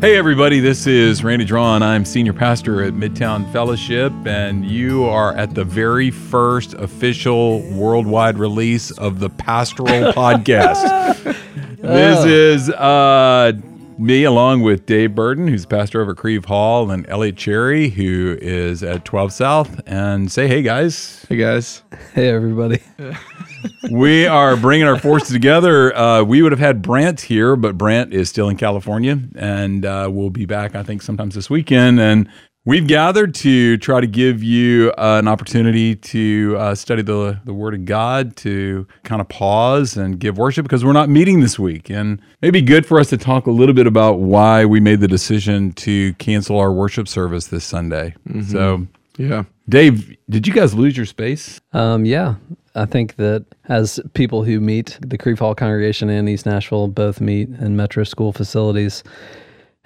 Hey, everybody, this is Randy Drawn. I'm senior pastor at Midtown Fellowship, and you are at the very first official worldwide release of the Pastoral Podcast. This is uh, me, along with Dave Burton, who's pastor over at Crieve Hall, and Elliot Cherry, who is at 12 South. And say, hey, guys. Hey guys. Hey, everybody. we are bringing our forces together. Uh, we would have had Brant here, but Brant is still in California, and uh, we'll be back, I think, sometimes this weekend. And we've gathered to try to give you uh, an opportunity to uh, study the the Word of God, to kind of pause and give worship because we're not meeting this week, and maybe good for us to talk a little bit about why we made the decision to cancel our worship service this Sunday. So. Yeah. Dave, did you guys lose your space? Um, yeah, I think that as people who meet, the Crieve Hall congregation and East Nashville both meet in metro school facilities.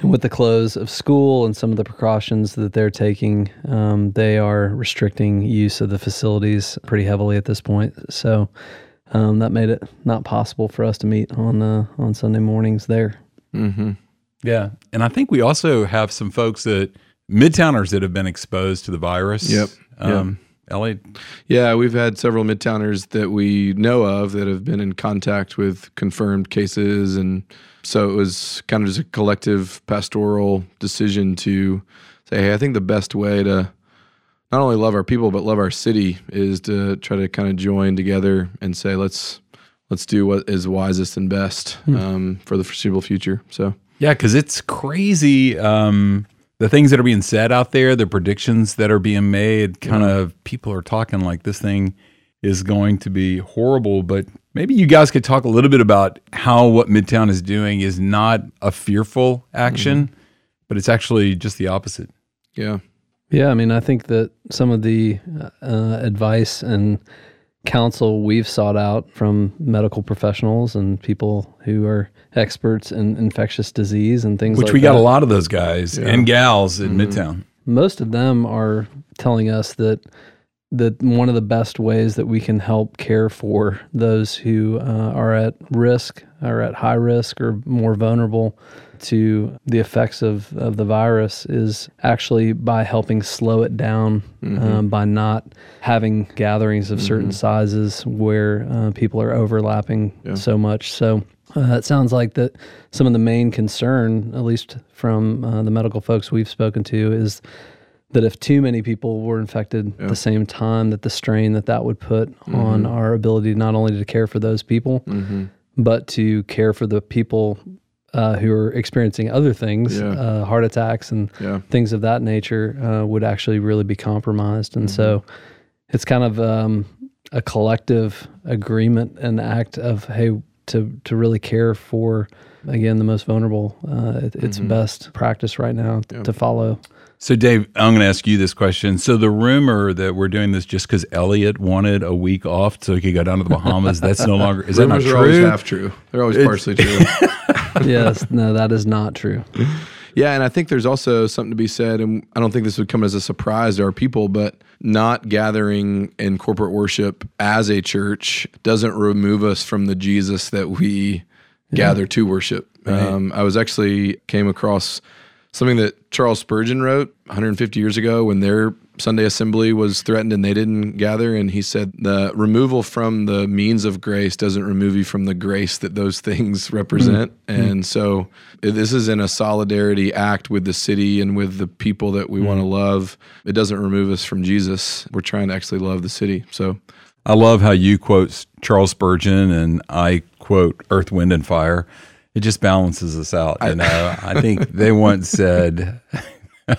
And with the close of school and some of the precautions that they're taking, um, they are restricting use of the facilities pretty heavily at this point. So um, that made it not possible for us to meet on uh, on Sunday mornings there. Mm-hmm. Yeah. And I think we also have some folks that midtowners that have been exposed to the virus. Yep. Um, Elliot, Yeah, we've had several midtowners that we know of that have been in contact with confirmed cases. And so it was kind of just a collective pastoral decision to say, hey, I think the best way to not only love our people, but love our city is to try to kind of join together and say, let's let's do what is wisest and best um, for the foreseeable future. So yeah, because it's crazy. Um, the things that are being said out there, the predictions that are being made, kind of people are talking like this thing is going to be horrible. But maybe you guys could talk a little bit about how what Midtown is doing is not a fearful action, but it's actually just the opposite. yeah. Yeah, I mean, I think that some of the uh, advice and counsel we've sought out from medical professionals and people who are experts in infectious disease and things Which like we got that, a lot of those guys and gals in Midtown. most of them are telling us that that one of the best ways that we can help care for those who uh, are at risk, are at high risk, or more vulnerable to the effects of, of the virus is actually by helping slow it down, um, by not having gatherings of certain sizes where uh, people are overlapping so much. So uh, it sounds like that some of the main concern, at least from uh, the medical folks we've spoken to, is that if too many people were infected at the same time, that the strain that that would put on our ability not only to care for those people, but to care for the people uh, who are experiencing other things, Yeah. uh, heart attacks and Yeah. things of that nature, uh, would actually really be compromised. And so it's kind of um, a collective agreement and act of, hey, to, to really care for, again, the most vulnerable. Uh, it, it's best practice right now to follow. So, Dave, I'm going to ask you this question. So, the rumor that we're doing this just because Elliot wanted a week off so he could go down to the Bahamas, that's no longer, is that not Rumors are always true? half true. They're always partially true. yes, no, that is not true. Yeah, and I think there's also something to be said, and I don't think this would come as a surprise to our people, but not gathering in corporate worship as a church doesn't remove us from the Jesus that we gather to worship. Um, I was actually came across something that Charles Spurgeon wrote 150 years ago when their Sunday assembly was threatened and they didn't gather. And he said, The removal from the means of grace doesn't remove you from the grace that those things represent. Mm-hmm. Mm-hmm. And so this is in a solidarity act with the city and with the people that we want to mm-hmm. love. It doesn't remove us from Jesus. We're trying to actually love the city. So, I love how you quote Charles Spurgeon and I quote Earth, Wind, and Fire. It just balances us out. You know, I think they once said, I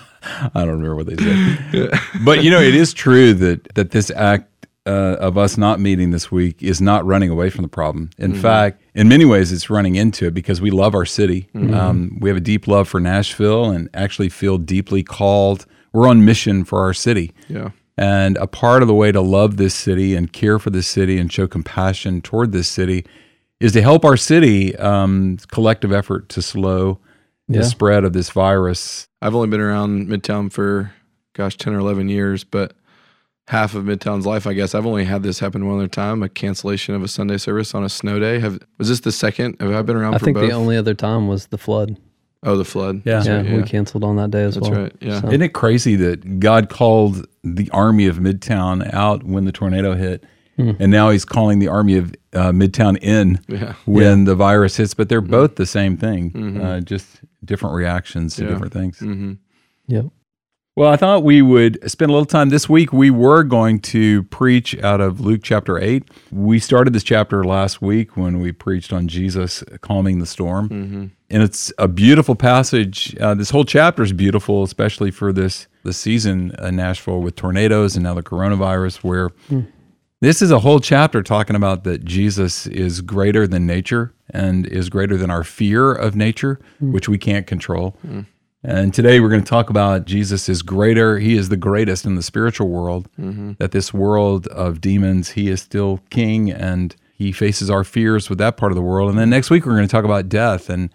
don't remember what they said, but you know, it is true that that this act uh, of us not meeting this week is not running away from the problem. In fact, in many ways, it's running into it because we love our city. Um, we have a deep love for Nashville and actually feel deeply called. We're on mission for our city. yeah. And a part of the way to love this city and care for this city and show compassion toward this city is to help our city um, collective effort to slow Yeah. the spread of this virus. I've only been around Midtown for, gosh, 10 or 11 years, but half of Midtown's life, I guess. I've only had this happen one other time a cancellation of a Sunday service on a snow day. Have Was this the second? Have I been around I for think both? the only other time was the flood. Oh, the flood. Yeah. Yeah, right, we canceled on that day as That's well. That's right. Yeah. So- Isn't it crazy that God called the army of Midtown out when the tornado hit, and now He's calling the army of uh, Midtown in Yeah. when the virus hits? But they're both the same thing, uh, just different reactions to Yeah. different things. Mm-hmm. Yep. Well, I thought we would spend a little time this week. We were going to preach out of Luke chapter 8. We started this chapter last week when we preached on Jesus calming the storm. And it's a beautiful passage. Uh, this whole chapter is beautiful, especially for this the season in Nashville with tornadoes and now the coronavirus, where this is a whole chapter talking about that Jesus is greater than nature and is greater than our fear of nature, hmm. which we can't control. Hmm. And today we're going to talk about Jesus is greater. He is the greatest in the spiritual world. Mm-hmm. That this world of demons, he is still king and he faces our fears with that part of the world. And then next week we're going to talk about death and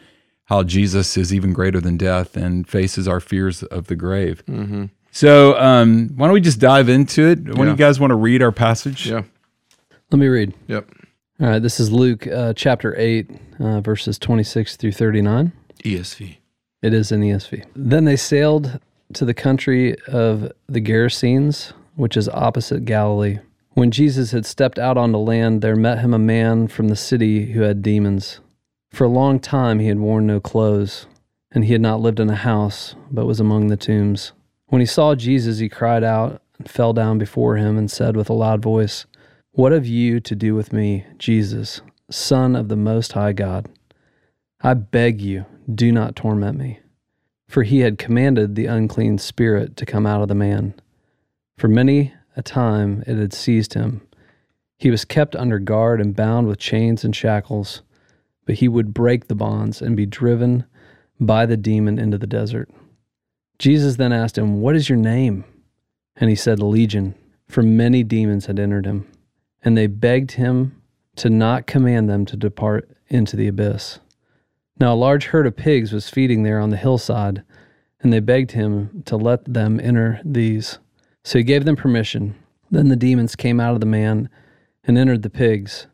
how Jesus is even greater than death and faces our fears of the grave. Mm-hmm. So um, why don't we just dive into it? When do Yeah. you guys want to read our passage? Yeah. Let me read. Yep. All right, this is Luke uh, chapter 8, uh, verses 26 through 39. ESV. It is in ESV. Then they sailed to the country of the Gerasenes, which is opposite Galilee. When Jesus had stepped out onto land, there met him a man from the city who had demons. For a long time he had worn no clothes, and he had not lived in a house, but was among the tombs. When he saw Jesus, he cried out and fell down before him and said with a loud voice, What have you to do with me, Jesus, Son of the Most High God? I beg you, do not torment me. For he had commanded the unclean spirit to come out of the man. For many a time it had seized him. He was kept under guard and bound with chains and shackles, but he would break the bonds and be driven by the demon into the desert. Jesus then asked him, What is your name? And he said, Legion, for many demons had entered him. And they begged him to not command them to depart into the abyss. Now a large herd of pigs was feeding there on the hillside, and they begged him to let them enter these. So he gave them permission. Then the demons came out of the man and entered the pigs,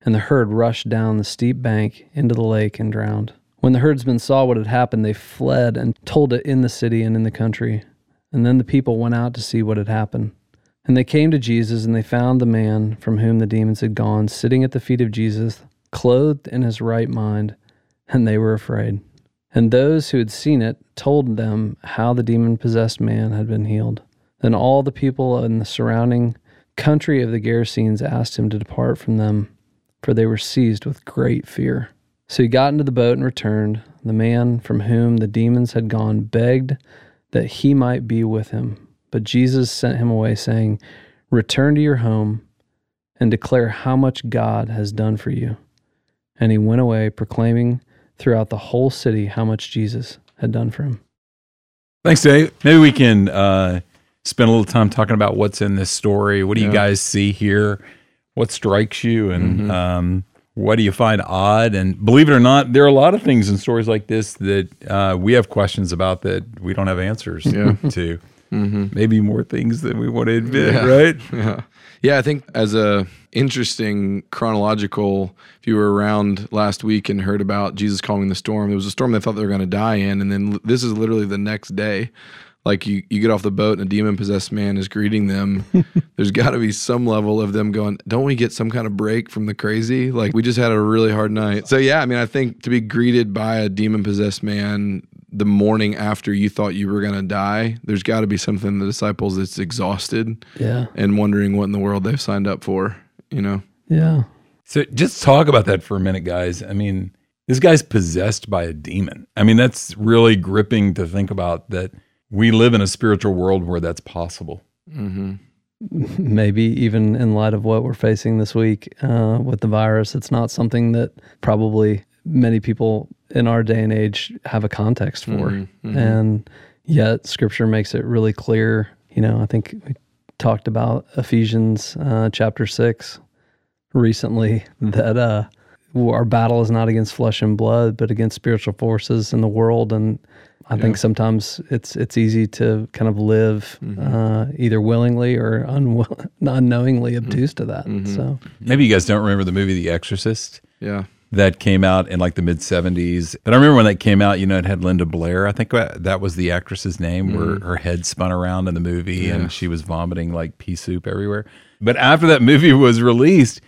and the herd rushed down the steep bank into the lake and drowned. When the herdsmen saw what had happened, they fled and told it in the city and in the country. And then the people went out to see what had happened. And they came to Jesus, and they found the man from whom the demons had gone sitting at the feet of Jesus, clothed in his right mind and they were afraid. And those who had seen it told them how the demon possessed man had been healed. Then all the people in the surrounding country of the Gerasenes asked him to depart from them, for they were seized with great fear. So he got into the boat and returned. The man from whom the demons had gone begged that he might be with him. But Jesus sent him away, saying, Return to your home and declare how much God has done for you. And he went away proclaiming throughout the whole city how much Jesus had done for him. Thanks, Dave. Maybe we can uh, spend a little time talking about what's in this story. What do you guys see here? What strikes you, and um, what do you find odd? And believe it or not, there are a lot of things in stories like this that uh, we have questions about that we don't have answers Yeah. to. Maybe more things than we want to admit, Yeah. right? Yeah. Yeah, I think as a interesting chronological, if you were around last week and heard about Jesus calming the storm, there was a storm they thought they were going to die in, and then this is literally the next day. Like you, you get off the boat and a demon possessed man is greeting them. There's got to be some level of them going, "Don't we get some kind of break from the crazy? Like we just had a really hard night." So yeah, I mean, I think to be greeted by a demon possessed man the morning after you thought you were going to die, there's got to be something in the disciples that's exhausted Yeah. and wondering what in the world they've signed up for, you know? Yeah. So just talk about that for a minute, guys. I mean, this guy's possessed by a demon. I mean, that's really gripping to think about that we live in a spiritual world where that's possible. Mm-hmm. Maybe even in light of what we're facing this week uh, with the virus, it's not something that probably many people in our day and age have a context for. Mhm, mhm. And yet, scripture makes it really clear. You know, I think we talked about Ephesians uh, chapter 6 recently that uh, our battle is not against flesh and blood, but against spiritual forces in the world. And I think sometimes it's it's easy to kind of live mm-hmm. uh, either willingly or unwill- unknowingly mm-hmm. obtuse to that. Mm-hmm. So Maybe you guys don't remember the movie The Exorcist. Yeah. that came out in like the mid 70s. But I remember when that came out, you know, it had Linda Blair. I think that was the actress's name, where her head spun around in the movie and she was vomiting like pea soup everywhere. But after that movie was released,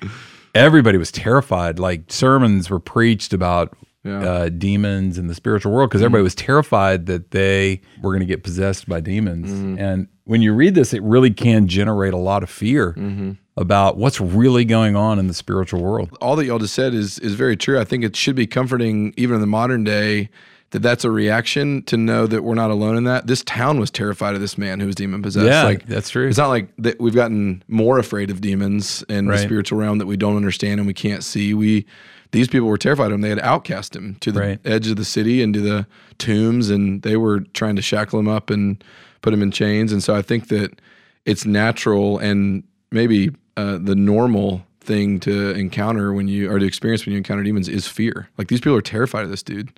everybody was terrified. Like sermons were preached about Yeah. uh, demons in the spiritual world because everybody mm. was terrified that they were going to get possessed by demons. Mm-hmm. And when you read this, it really can generate a lot of fear mm-hmm. about what's really going on in the spiritual world. all that y'all just said is is very true. I think it should be comforting, even in the modern day, that that's a reaction to know that we're not alone in that. This town was terrified of this man who was demon possessed. Yeah, like that's true. It's not like that we've gotten more afraid of demons in Right. the spiritual realm that we don't understand and we can't see. We these people were terrified of him. They had outcast him to the Right. edge of the city and to the tombs, and they were trying to shackle him up and put him in chains. And so I think that it's natural and maybe uh, the normal thing to encounter when you or to experience when you encounter demons is fear. Like these people are terrified of this dude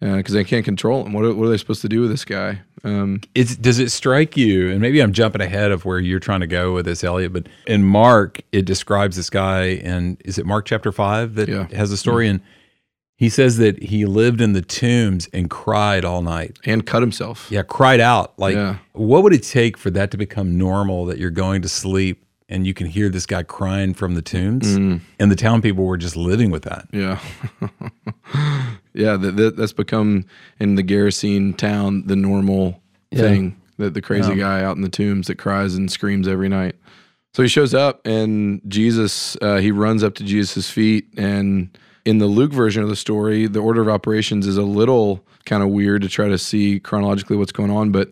because they can't control him. What are, what are they supposed to do with this guy? Um, It's, does it strike you, and maybe I'm jumping ahead of where you're trying to go with this, Elliot, but in Mark, it describes this guy, and is it Mark chapter 5 that Yeah. has a story? And he says that he lived in the tombs and cried all night. and cut himself. Yeah, cried out. Like, Yeah. what would it take for that to become normal that you're going to sleep and you can hear this guy crying from the tombs? Mm. And the town people were just living with that. Yeah. yeah, that, that, that's become in the Gerasene town the normal Yeah. thing. That the crazy guy out in the tombs that cries and screams every night. So he shows up and Jesus, uh, he runs up to Jesus' feet. And in the Luke version of the story, the order of operations is a little kind of weird to try to see chronologically what's going on. But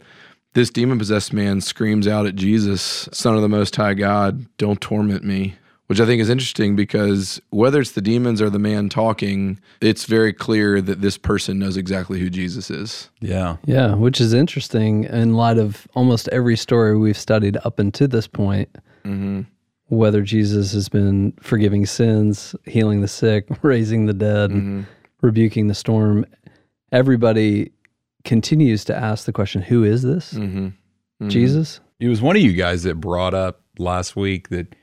this demon possessed man screams out at Jesus, Son of the Most High God, don't torment me. Which I think is interesting because whether it's the demons or the man talking, it's very clear that this person knows exactly who Jesus is. Yeah. Yeah, which is interesting in light of almost every story we've studied up until this point. Mm-hmm. Whether Jesus has been forgiving sins, healing the sick, raising the dead, Mm-hmm. rebuking the storm, everybody continues to ask the question who is this? Mm-hmm. Jesus? It was one of you guys that brought up last week that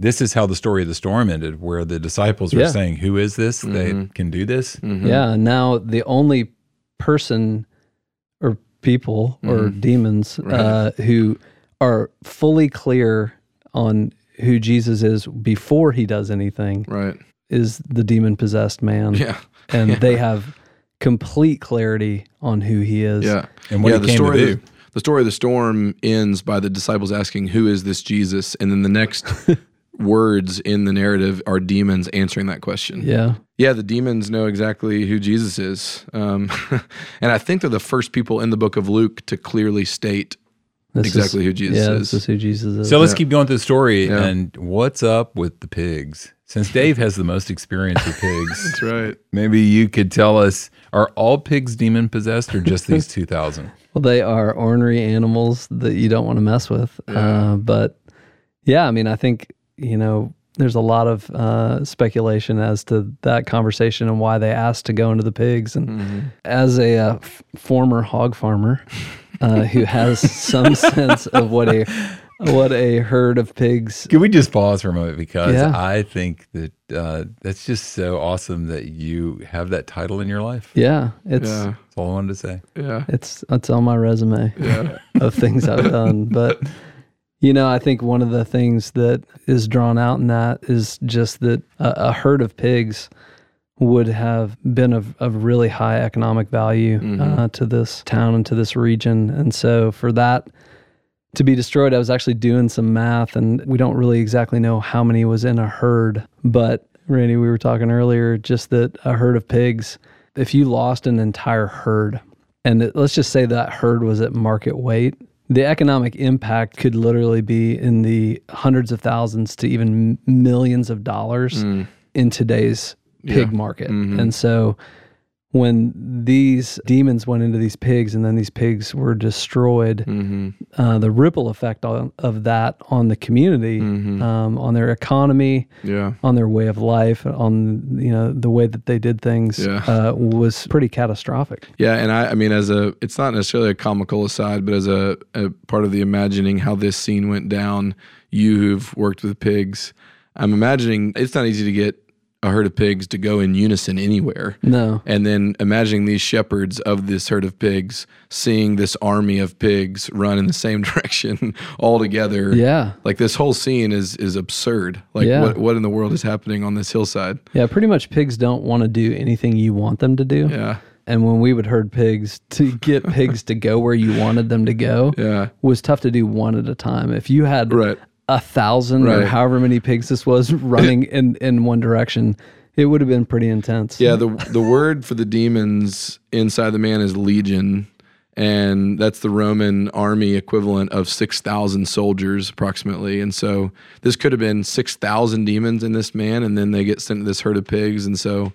this is how the story of the storm ended, where the disciples were Yeah. saying, Who is this? They Mhm. can do this. Mm-hmm. Yeah. Now the only person or people or Mhm. demons Right. uh, who are fully clear on who Jesus is before he does anything Right. is the demon possessed man. Yeah. And Yeah. they have complete clarity on who he is. Yeah. And what yeah, he the came story to do. the, the story of the storm ends by the disciples asking, "Who is this Jesus?" And then the next words in the narrative are demons answering that question. Yeah. Yeah, the demons know exactly who Jesus is, um, and I think they're the first people in the book of Luke to clearly state This exactly is, who Jesus yeah, is. This is who Jesus is. So let's Yeah. keep going through the story. Yeah. And what's up with the pigs? Since Dave has the most experience with pigs, That's right. maybe you could tell us are all pigs demon possessed or just these 2,000? Well, they are ornery animals that you don't want to mess with. Uh, but yeah, I mean, I think, you know, there's a lot of uh, speculation as to that conversation and why they asked to go into the pigs. And Mm-hmm. as a uh, f- former hog farmer uh, who has some sense of what a what a herd of pigs Can we just pause for a moment because Yeah. I think that uh, that's just so awesome that you have that title in your life. yeah it's Yeah. That's all I wanted to say. Yeah. it's it's on my resume Yeah. of things I've done. But you know, I think one of the things that is drawn out in that is just that a, a herd of pigs would have been of, of really high economic value uh, to this town and to this region. And so for that to be destroyed, I was actually doing some math and we don't really exactly know how many was in a herd. But Randy, we were talking earlier, just that a herd of pigs, if you lost an entire herd, and it, let's just say that herd was at market weight, the economic impact could literally be in the hundreds of thousands to even millions of dollars mm. in today's pig market. Mm-hmm. And so when these demons went into these pigs and then these pigs were destroyed, Mm-hmm. uh, the ripple effect on, of that on the community, um, on their economy, Yeah. on their way of life, on you know the way that they did things, Yeah. uh, was pretty catastrophic. Yeah, and I, I mean, as a, it's not necessarily a comical aside, but as a, a part of the imagining how this scene went down, you who've worked with pigs, I'm imagining it's not easy to get a herd of pigs to go in unison anywhere. No. And then imagining these shepherds of this herd of pigs seeing this army of pigs run in the same direction all together. Yeah. Like this whole scene is is absurd. Like Yeah. what what in the world is happening on this hillside? Yeah. Pretty much pigs don't want to do anything you want them to do. Yeah. And when we would herd pigs to get pigs to go where you wanted them to go Yeah. was tough to do one at a time. If you had Right. A thousand or however many pigs this was running in, in one direction, it would have been pretty intense. Yeah, the the word for the demons inside the man is legion, and that's the Roman army equivalent of six thousand soldiers approximately. And so this could have been six thousand demons in this man, and then they get sent to this herd of pigs. And so,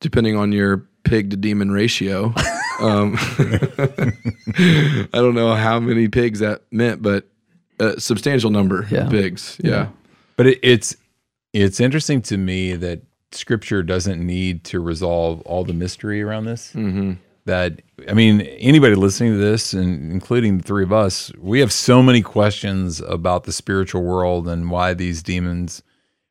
depending on your pig to demon ratio, um, I don't know how many pigs that meant, but a substantial number Yeah. of pigs. Yeah. Yeah. But it, it's it's interesting to me that Scripture doesn't need to resolve all the mystery around this. Mm-hmm. That I mean, anybody listening to this, and including the three of us, we have so many questions about the spiritual world and why these demons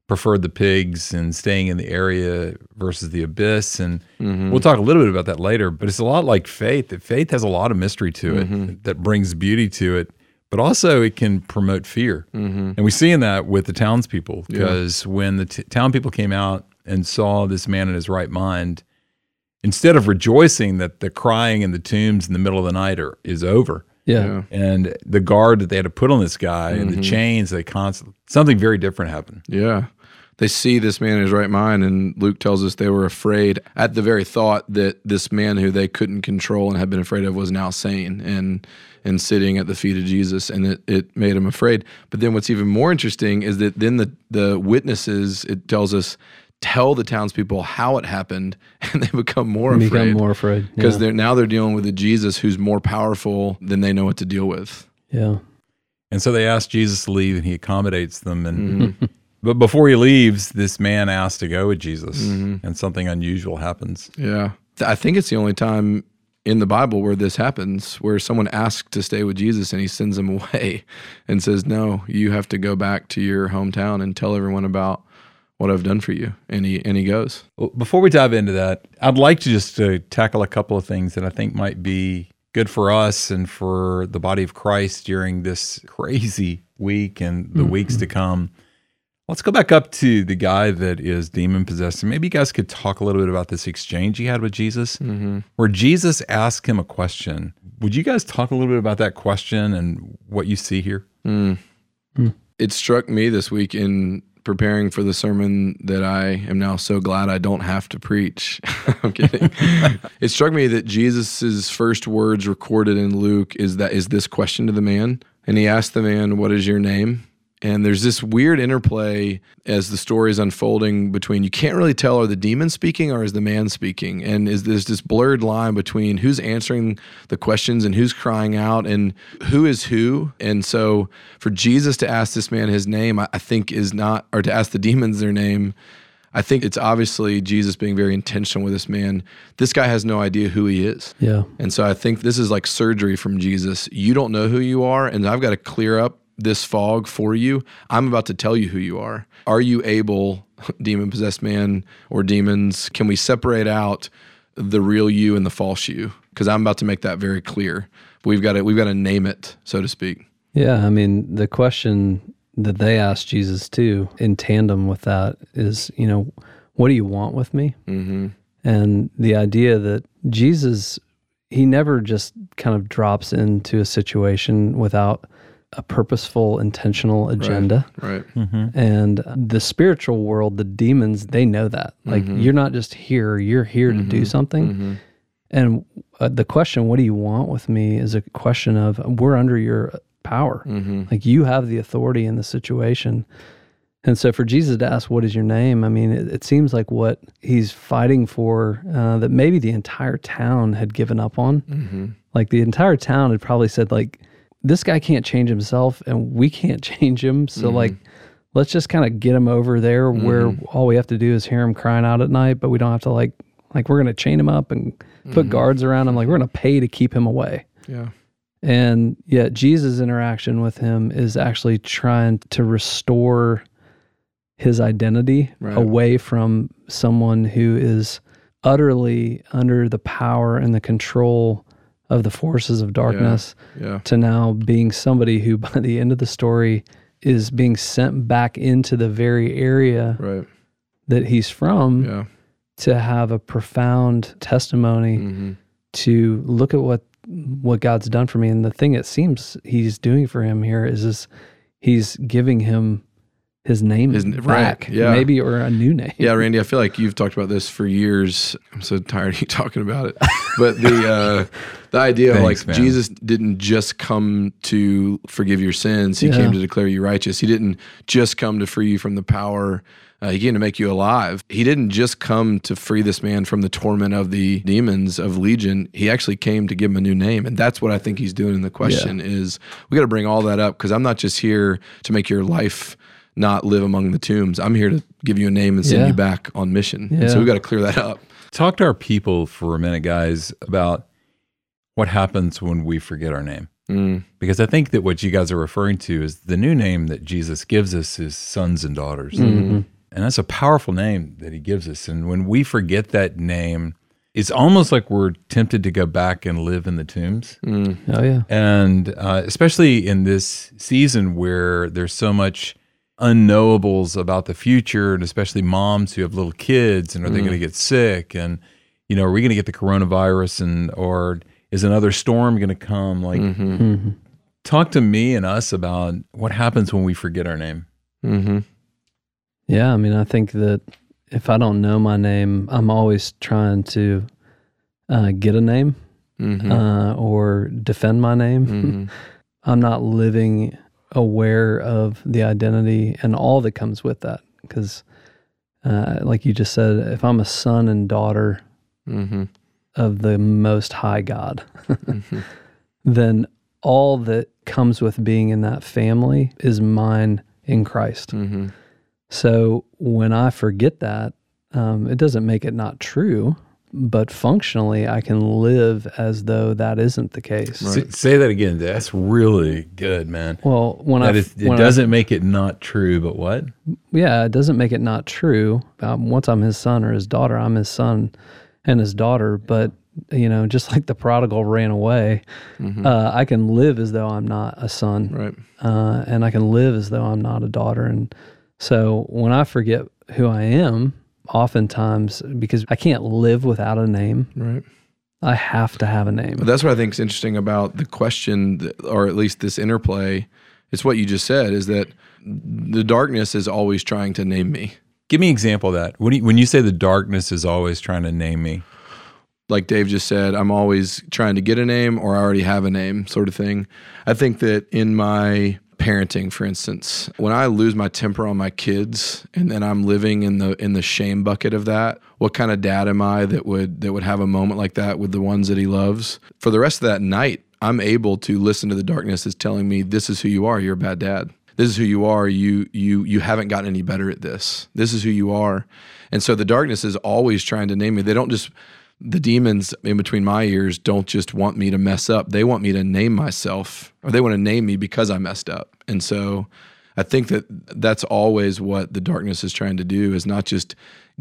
preferred the pigs and staying in the area versus the abyss. And we'll talk a little bit about that later. But it's a lot like faith. That faith has a lot of mystery to it that brings beauty to it. But also, it can promote fear, and we see in that with the townspeople because when the t- town people came out and saw this man in his right mind, instead of rejoicing that the crying in the tombs in the middle of the night are, is over, Yeah. and the guard that they had to put on this guy and Mm-hmm. the chains they constantly something very different happened. Yeah. They see this man in his right mind, and Luke tells us they were afraid at the very thought that this man who they couldn't control and had been afraid of was now sane and and sitting at the feet of Jesus, and it, it made them afraid. But then what's even more interesting is that then the the witnesses, it tells us, tell the townspeople how it happened, and they become more Become afraid more afraid. because yeah. they're now they're dealing with a Jesus who's more powerful than they know what to deal with. yeah. And so they ask Jesus to leave, and he accommodates them. And Mm-hmm. but before he leaves, this man asks to go with Jesus, Mm-hmm. and something unusual happens. Yeah. I think it's the only time in the Bible where this happens, where someone asks to stay with Jesus and he sends them away and says, No, you have to go back to your hometown and tell everyone about what I've done for you. And he and he goes. Well, before we dive into that, I'd like to just uh, tackle a couple of things that I think might be good for us and for the body of Christ during this crazy week and the weeks to come. Let's go back up to the guy that is demon possessed. And maybe you guys could talk a little bit about this exchange he had with Jesus, mm-hmm. where Jesus asked him a question. Would you guys talk a little bit about that question and what you see here? Mm. Hmm. It struck me this week in preparing for the sermon that I am now so glad I don't have to preach. I'm kidding. it struck me that Jesus' first words recorded in Luke is that is this question to the man. And he asked the man, What is your name? And there's this weird interplay as the story is unfolding between you can't really tell are the demons speaking or is the man speaking? And is there's this blurred line between who's answering the questions and who's crying out and who is who. And so for Jesus to ask this man his name, I, I think is not or to ask the demons their name, I think it's obviously Jesus being very intentional with this man. This guy has no idea who he is. Yeah. And so I think this is like surgery from Jesus. You don't know who you are, and I've got to clear up this fog for you. I'm about to tell you who you are. Are you able, demon possessed man or demons, can we separate out the real you and the false you? Because I'm about to make that very clear. We've got to we've got to name it, so to speak. Yeah, I mean, the question that they asked Jesus too, in tandem with that, is, you know, what do you want with me? Mm-hmm. And the idea that Jesus, he never just kind of drops into a situation without a purposeful, intentional agenda. Right. Mm-hmm. And the spiritual world, the demons, they know that. Like, mm-hmm. you're not just here, you're here to do mm-hmm. something. And uh, the question, what do you want with me, is a question of we're under your power. Like, you have the authority in the situation. And so for Jesus to ask, what is your name? I mean, it, it seems like what he's fighting for uh, that maybe the entire town had given up on. Like the entire town had probably said, like, this guy can't change himself and we can't change him. So, mm-hmm. like, let's just kind of get him over there where mm-hmm. all we have to do is hear him crying out at night, but we don't have to, like, like we're going to chain him up and put mm-hmm. guards around him. Like, we're going to pay to keep him away. Yeah. And yet, Jesus' interaction with him is actually trying to restore his identity Right. away from someone who is utterly under the power and the control of the forces of darkness Yeah. to now being somebody who by the end of the story is being sent back into the very area Right. that he's from Yeah. to have a profound testimony hmm to look at what what God's done for me and the thing it seems he's doing for him here is is he's giving him his name His- right, yeah. maybe or a new name Yeah, Randy, I feel like you've talked about this for years. I'm so tired of you talking about it. But the uh, the idea Thanks, of man. like Jesus didn't just come to forgive your sins; He Yeah. came to declare you righteous. He didn't just come to free you from the power. Uh, he came to make you alive. He didn't just come to free this man from the torment of the demons of Legion. He actually came to give him a new name, and that's what I think he's doing in the question. Is we got to bring all that up because I'm not just here to make your life not live among the tombs. I'm here to give you a name and send Yeah. you back on mission. And Yeah. so we got to clear that up. Talk to our people for a minute, guys, about what happens when we forget our name. Mm, Because I think that what you guys are referring to is the new name that Jesus gives us is sons and daughters. Mhm. And that's a powerful name that he gives us. And when we forget that name, it's almost like we're tempted to go back and live in the tombs. mm, oh yeah And uh, especially in this season where there's so much unknowables about the future, and especially moms who have little kids, and are they going to get sick? And you know, are we going to get the coronavirus? And or is another storm going to come? Like, mhm, Mhm. talk to me and us about what happens when we forget our name. mhm, yeah i mean i think that if i don't know my name i'm always trying to uh, get a name mhm, uh, or defend my name mhm. I'm not living aware of the identity and all that comes with that. Because, uh, like you just said, if I'm a son and daughter Mhm, of the Most High God, mhm. then all that comes with being in that family is mine in Christ. Mhm. So when I forget that, um, it doesn't make it not true, but functionally, I can live as though that isn't the case. Right. S- say that again. That's really good, man. Well, when That I is, it when doesn't make it not true, but what? yeah, it doesn't make it not true. Um, once I'm his son or his daughter, I'm his son and his daughter. But you know, just like the prodigal ran away, Mhm. uh, I can live as though I'm not a son, Right. uh, and I can live as though I'm not a daughter. And so when I forget who I am, oftentimes because I can't live without a name, Right. I have to have a name. But that's what I think is interesting about the question, or at least this interplay. It's what you just said is that the darkness is always trying to name me. Give me an example of that. When you, when you say the darkness is always trying to name me, like Dave just said, I'm always trying to get a name or I already have a name, sort of thing. I think that in my parenting, for instance, when I lose my temper on my kids and then I'm living in the in the shame bucket of that, what kind of dad am I that would that would have a moment like that with the ones that he loves? For the rest of that night, I'm able to listen to the darkness that's telling me this is who you are, you're a bad dad. This is who you are. You you you haven't gotten any better at this. This is who you are. And so the darkness is always trying to name me. They don't just the demons in between my ears don't just want me to mess up. They want me to name myself, or they want to name me because I messed up. And so I think that that's always what the darkness is trying to do is not just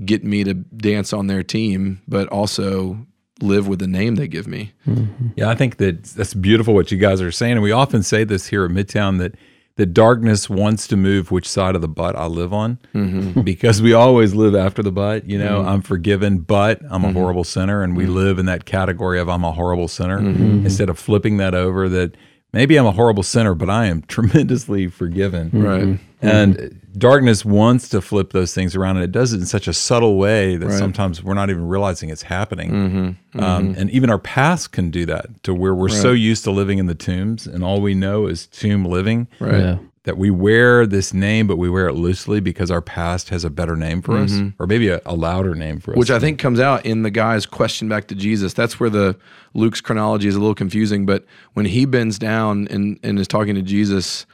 get me to dance on their team, but also live with the name they give me. Mm-hmm. Yeah, I think that that's beautiful what you guys are saying. And we often say this here at Midtown that the darkness wants to move which side of the butt I live on. Mm-hmm. Because we always live after the butt. You know, mm-hmm. I'm forgiven, but I'm a mm-hmm. horrible sinner. And we live in that category of I'm a horrible sinner. Instead of flipping that over that maybe I'm a horrible sinner, but I am tremendously forgiven. Right. And darkness wants to flip those things around, and it does it in such a subtle way that Right. sometimes we're not even realizing it's happening. Mm-hmm. Um, and even our past can do that to where we're so used to living in the tombs, and all we know is tomb living Right. Yeah. That we wear this name, but we wear it loosely because our past has a better name for us, or maybe a, a louder name for us. Mm-hmm. Which I think comes out in the guy's question back to Jesus. That's where the Luke's chronology is a little confusing. But when he bends down and, and is talking to Jesus,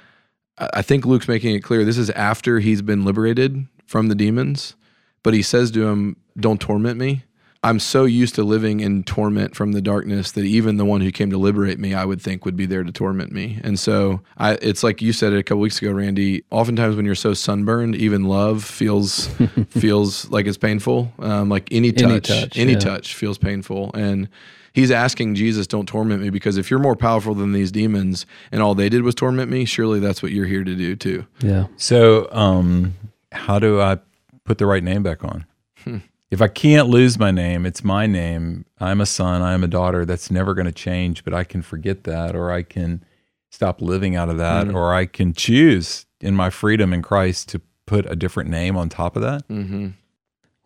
I think Luke's making it clear this is after he's been liberated from the demons. But he says to him, Don't torment me. I'm so used to living in torment from the darkness that even the one who came to liberate me, I would think would be there to torment me. And so I, it's like you said it a couple weeks ago, Randy. Oftentimes when you're so sunburned, even love feels feels like it's painful. Um, like any touch, any touch, any yeah. touch feels painful. And he's asking Jesus, "Don't torment me," because if you're more powerful than these demons, and all they did was torment me, surely that's what you're here to do too. Yeah. So, um, how do I put the right name back on? Hmm if I can't lose my name, it's my name. I'm a son, I'm a daughter. That's never going to change, but I can forget that, or I can stop living out of that, mm-hmm. or I can choose in my freedom in Christ to put a different name on top of that. Mm-hmm.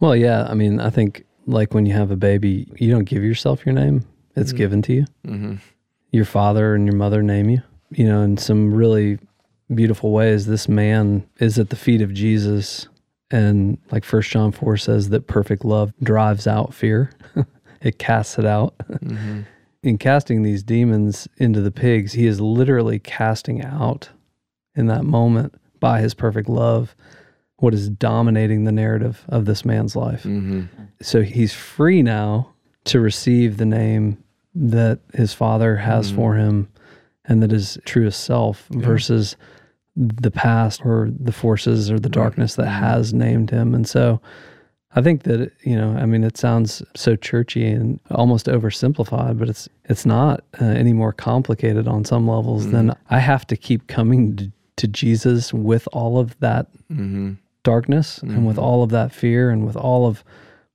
Well, yeah. I mean, I think like when you have a baby, you don't give yourself your name, it's mm-hmm. given to you. Mm-hmm. Your father and your mother name you, you know, in some really beautiful ways. This man is at the feet of Jesus and like First John 4 says that perfect love drives out fear, it casts it out. Mm-hmm. In casting these demons into the pigs, he is literally casting out in that moment by his perfect love what is dominating the narrative of this man's life. Mm-hmm. So he's free now to receive the name that his father has mm-hmm. for him and that his truest self yeah. versus the past or the forces or the darkness that mm-hmm. has named him. And so I think that you know, I mean, it sounds so churchy and almost oversimplified, but it's it's not uh, any more complicated on some levels mm-hmm. than I have to keep coming to, to Jesus with all of that mm-hmm. darkness mm-hmm. and with mm-hmm. all of that fear and with all of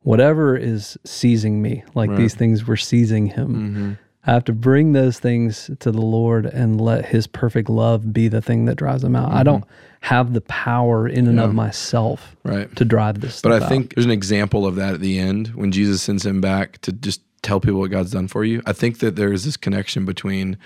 whatever is seizing me. Like right. these things were seizing him. I have to bring those things to the Lord and let His perfect love be the thing that drives them out. Mm-hmm. I don't have the power in and yeah. of myself right. to drive this. But I out. think there's an example of that at the end when Jesus sends him back to just tell people what God's done for you. I think that there is this connection between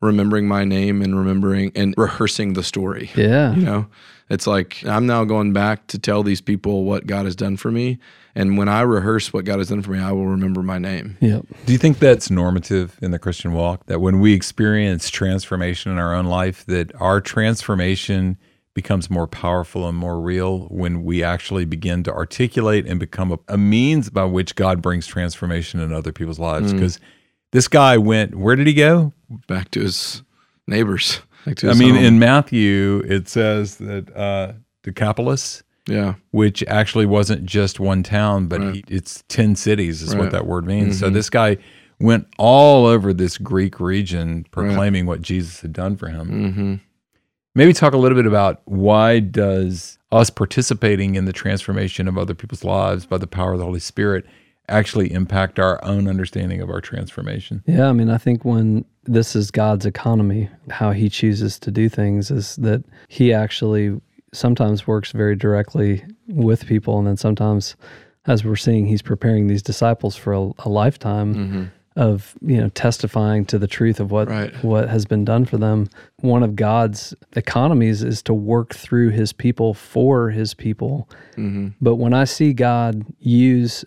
remembering my name and remembering and rehearsing the story. Yeah. You know, it's like I'm now going back to tell these people what God has done for me. And when I rehearse what God has done for me, I will remember my name. Yep. Do you think that's normative in the Christian walk? That when we experience transformation in our own life, that our transformation becomes more powerful and more real when we actually begin to articulate and become a, a means by which God brings transformation in other people's lives? Because mm. this guy went, where did he go? Back to his neighbors. I mean, home. in Matthew, it says that uh, Decapolis, yeah, which actually wasn't just one town, but right. he, it's ten cities, is right. what that word means. Mm-hmm. So this guy went all over this Greek region proclaiming right. what Jesus had done for him. Mm-hmm. Maybe talk a little bit about why does us participating in the transformation of other people's lives by the power of the Holy Spirit actually impact our own understanding of our transformation? Yeah, I mean, I think when this is God's economy. How he chooses to do things is that he actually sometimes works very directly with people. And then sometimes, as we're seeing, he's preparing these disciples for a, a lifetime. Mm-hmm. Of you know testifying to the truth of what right. what has been done for them. One of God's economies is to work through His people for His people. Mm-hmm. But when I see God use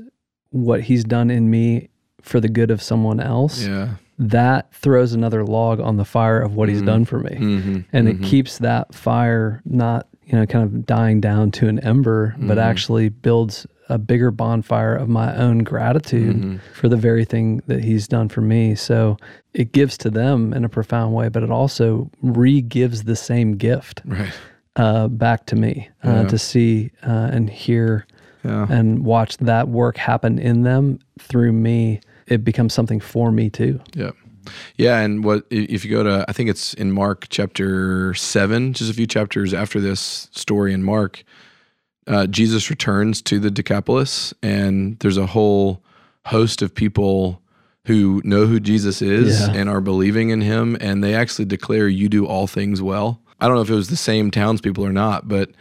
what He's done in me for the good of someone else, yeah that throws another log on the fire of what mm-hmm. he's done for me. Mm-hmm. And mm-hmm. it keeps that fire not, you know, kind of dying down to an ember, but mm-hmm. actually builds a bigger bonfire of my own gratitude mm-hmm. for the very thing that he's done for me. So it gives to them in a profound way, but it also re gives the same gift right. uh, back to me uh, yeah. to see uh, and hear yeah. and watch that work happen in them through me it becomes something for me too. Yeah. Yeah, and what if you go to I think it's in Mark chapter 7, just a few chapters after this story in Mark, uh, Jesus returns to the Decapolis and there's a whole host of people who know who Jesus is yeah. and are believing in him and they actually declare you do all things well. I don't know if it was the same townspeople or not, but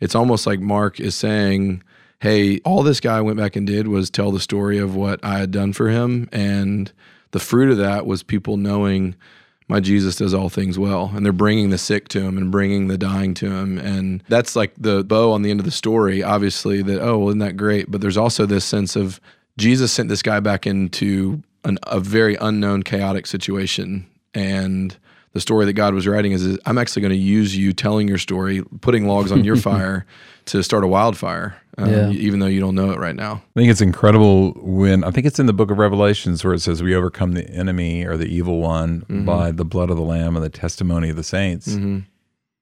it's almost like Mark is saying hey, all this guy went back and did was tell the story of what I had done for him. And the fruit of that was people knowing my Jesus does all things well. And they're bringing the sick to him and bringing the dying to him. And that's like the bow on the end of the story, obviously, that, oh, well, isn't that great? But there's also this sense of Jesus sent this guy back into an, a very unknown, chaotic situation. And the story that God was writing is, is I'm actually going to use you telling your story, putting logs on your fire to start a wildfire, um, Yeah. even though you don't know it right now. I think it's incredible when I think it's in the book of Revelations where it says we overcome the enemy or the evil one Mm-hmm. by the blood of the lamb and the testimony of the saints.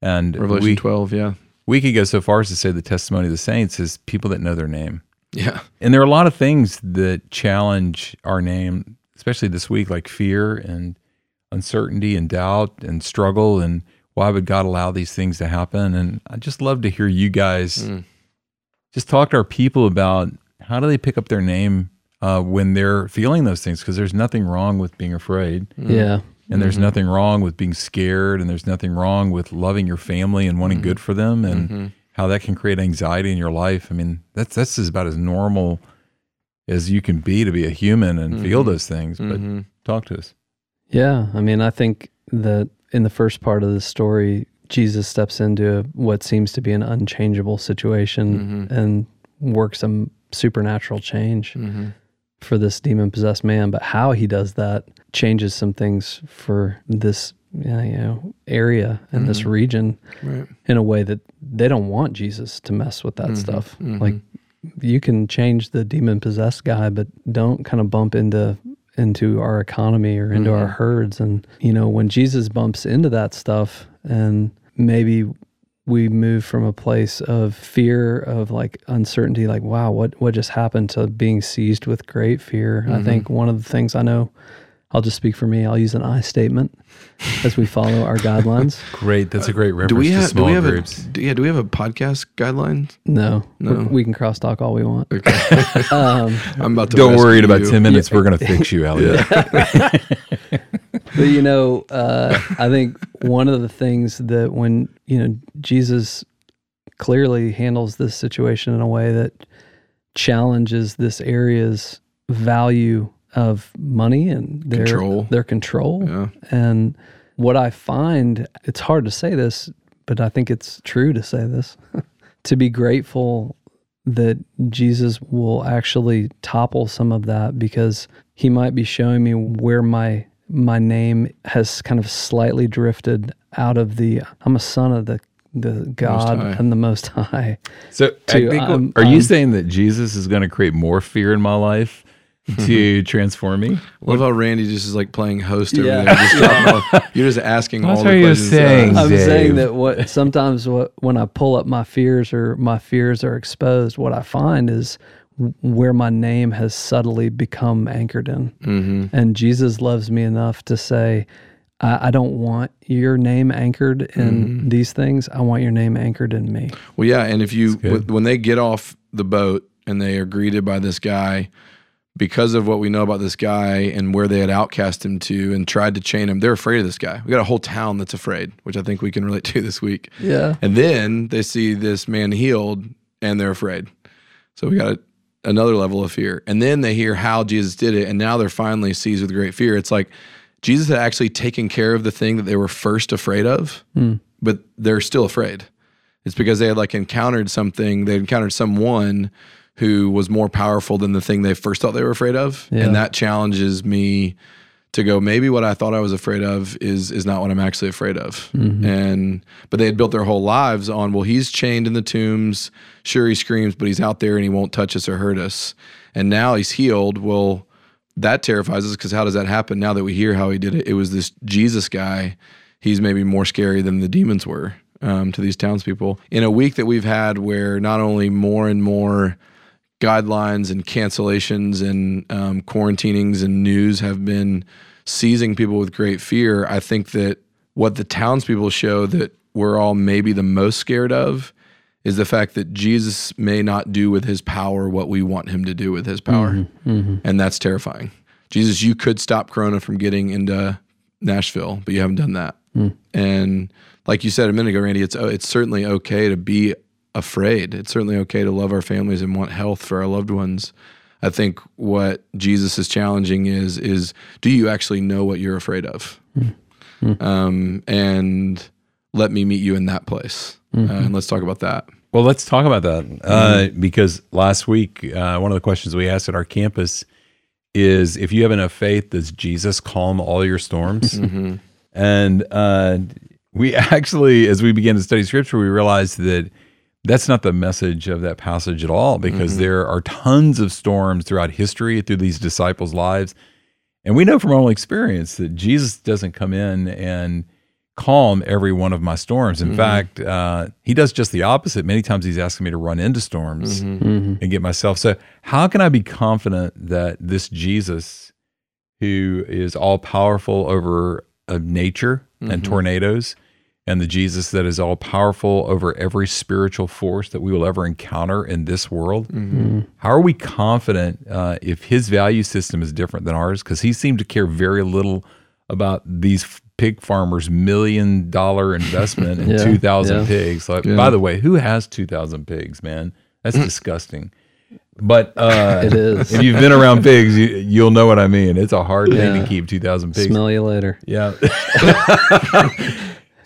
And Revelation we 12, yeah. we could go so far as to say the testimony of the saints is people that know their name. Yeah. And there are a lot of things that challenge our name, especially this week, like fear and uncertainty and doubt and struggle. And why would God allow these things to happen? And I just love to hear you guys Mm. Just talk to our people about how do they pick up their name uh, when they're feeling those things? Because there's nothing wrong with being afraid. Mm-hmm. Yeah. And there's mm-hmm. nothing wrong with being scared, and there's nothing wrong with loving your family and wanting mm-hmm. good for them, and how that can create anxiety in your life. I mean, that's that's about as normal as you can be to be a human and feel those things. But Mm-hmm. talk to us. Yeah, I mean, I think that in the first part of the story, Jesus steps into what seems to be an unchangeable situation mm-hmm. and works some supernatural change Mm-hmm. for this demon possessed man. But how he does that changes some things for this you know area and this mm-hmm. region Right. in a way that they don't want Jesus to mess with that mm-hmm. stuff. Like you can change the demon possessed guy, but don't kind of bump into into our economy or into our herds. And you know, when Jesus bumps into that stuff, and maybe we move from a place of fear of like uncertainty, like wow, what what just happened, to being seized with great fear. I think one of the things I know. I'll just speak for me. I'll use an I statement as we follow our guidelines. Great, that's a great reference Do we to have? Do we have groups. a? do- Yeah. Do we have a podcast guidelines? No, No. we we can crosstalk all we want. Okay. Um, I'm about to. Don't worry in about you. ten minutes. We're going to fix you, Elliot. But you know, uh, I think one of the things that when you know Jesus clearly handles this situation in a way that challenges this area's value of money and their Control. their control. Yeah. And what I find, it's hard to say this, but I think it's true to say this, to be grateful that Jesus will actually topple some of that because he might be showing me where my my name has kind of slightly drifted out of the I'm a son of the the God High. and the Most High. So, I To, think, um, are you um, saying that Jesus is going to create more fear in my life to transform me? Love how Randy just is like playing host over Yeah. there. Just talking you're just asking What all the are you questions. saying? us. I'm Dave. saying that what sometimes what when I pull up my fears or my fears are exposed, what I find is w- where my name has subtly become anchored in. Mhm. And Jesus loves me enough to say, I, I don't want your name anchored in these things. I want your name anchored in me. Well, yeah, and if you when they get off the boat and they are greeted by this guy, because of what we know about this guy and where they had outcast him to and tried to chain him, they're afraid of this guy. We got a whole town that's afraid, which I think we can relate to this week. Yeah. And then they see this man healed and they're afraid. So we got a, another level of fear. And then they hear how Jesus did it. And now they're finally seized with great fear. It's like Jesus had actually taken care of the thing that they were first afraid of, hmm. but they're still afraid. It's because they had like encountered something, they encountered someone who was more powerful than the thing they first thought they were afraid of. Yeah. And that challenges me to go maybe what I thought I was afraid of is is not what I'm actually afraid of. And but they had built their whole lives on well he's chained in the tombs, sure he screams but he's out there and he won't touch us or hurt us. And now he's healed. Well, that terrifies us because how does that happen now that we hear how he did it? It was this Jesus guy. He's maybe more scary than the demons were um, to these townspeople. In a week that we've had where not only more and more guidelines and cancellations and um, quarantinings and news have been seizing people with great fear, I think that what the townspeople show that we're all maybe the most scared of is the fact that Jesus may not do with his power what we want him to do with his power. Mm-hmm, mm-hmm. And that's terrifying. Jesus, you could stop Corona from getting into Nashville, but you haven't done that. Mm. And like you said a minute ago, Randy, it's uh, it's certainly okay to be afraid. It's certainly okay to love our families and want health for our loved ones. I think what Jesus is challenging is is do you actually know what you're afraid of? Um, and let me meet you in that place. Uh, and let's talk about that. Well, let's talk about that uh, because last week, uh, one of the questions we asked at our campus is if you have enough faith, does Jesus calm all your storms? And uh, we actually, as we began to study scripture, we realized that that's not the message of that passage at all because Mm-hmm. there are tons of storms throughout history through these disciples' lives. And we know from our own experience that Jesus doesn't come in and calm every one of my storms. Mm-hmm. In fact, uh, he does just the opposite. Many times he's asking me to run into storms Mm-hmm. and get myself. So, how can I be confident that this Jesus, who is all powerful over uh, nature Mm-hmm. and tornadoes, and the Jesus that is all powerful over every spiritual force that we will ever encounter in this world, Mm-hmm. how are we confident uh, if his value system is different than ours? Because he seemed to care very little about these pig farmers' million dollar investment in Yeah, 2,000 yeah. pigs. Like, Yeah. By the way, who has 2,000 pigs, man? That's disgusting. But uh, It is. if you've been around pigs, you, you'll know what I mean. It's a hard thing to keep 2,000 pigs. Smell you later. Yeah.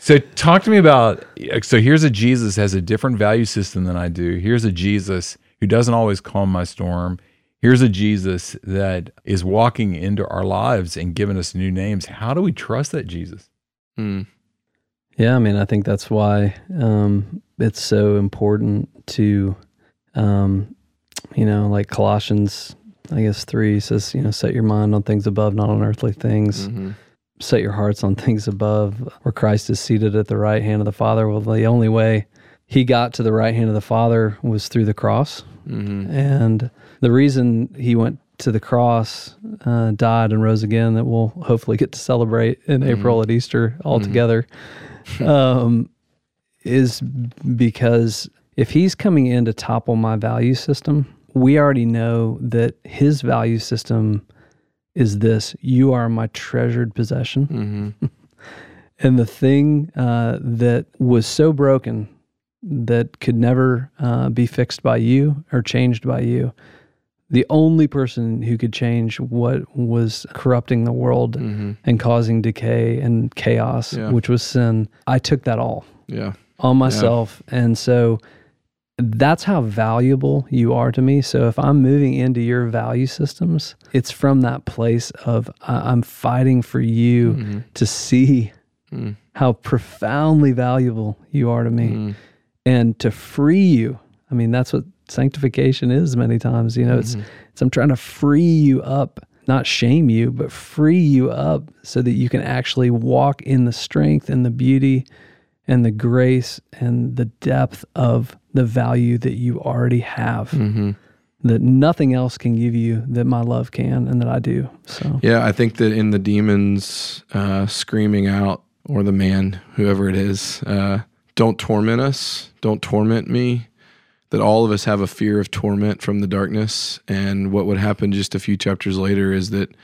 so talk to me about so here's a Jesus has a different value system than I do. Here's a Jesus who doesn't always calm my storm. Here's a Jesus that is walking into our lives and giving us new names. How do we trust that Jesus? Mm. Yeah, I mean, I think that's why um, it's so important to, um, you know, like Colossians, I guess three says, you know, set your mind on things above, not on earthly things. Mm-hmm. Set your hearts on things above, where Christ is seated at the right hand of the Father. Well, the only way he got to the right hand of the Father was through the cross, Mm-hmm. and the reason he went to the cross, uh, died and rose again, that we'll hopefully get to celebrate in April at Easter all together, um, is because if he's coming in to topple my value system, we already know that his value system is this you are my treasured possession. Mm-hmm. And the thing uh, that was so broken that could never uh, be fixed by you or changed by you, the only person who could change what was corrupting the world Mm-hmm. and causing decay and chaos, Yeah. which was sin, I took that all Yeah. on myself. And so that's how valuable you are to me. So if I'm moving into your value systems, it's from that place of I'm fighting for you Mm-hmm. to see Mm. how profoundly valuable you are to me Mm. and to free you. I mean, that's what sanctification is many times. You know, it's it's I'm trying to free you up, not shame you, but free you up so that you can actually walk in the strength and the beauty and the grace and the depth of the value that you already have. Mm-hmm. That nothing else can give you that my love can and that I do. So Yeah, I think that in the demons uh, screaming out, or the man, whoever it is, uh, don't torment us, don't torment me. That all of us have a fear of torment from the darkness. And what would happen just a few chapters later is that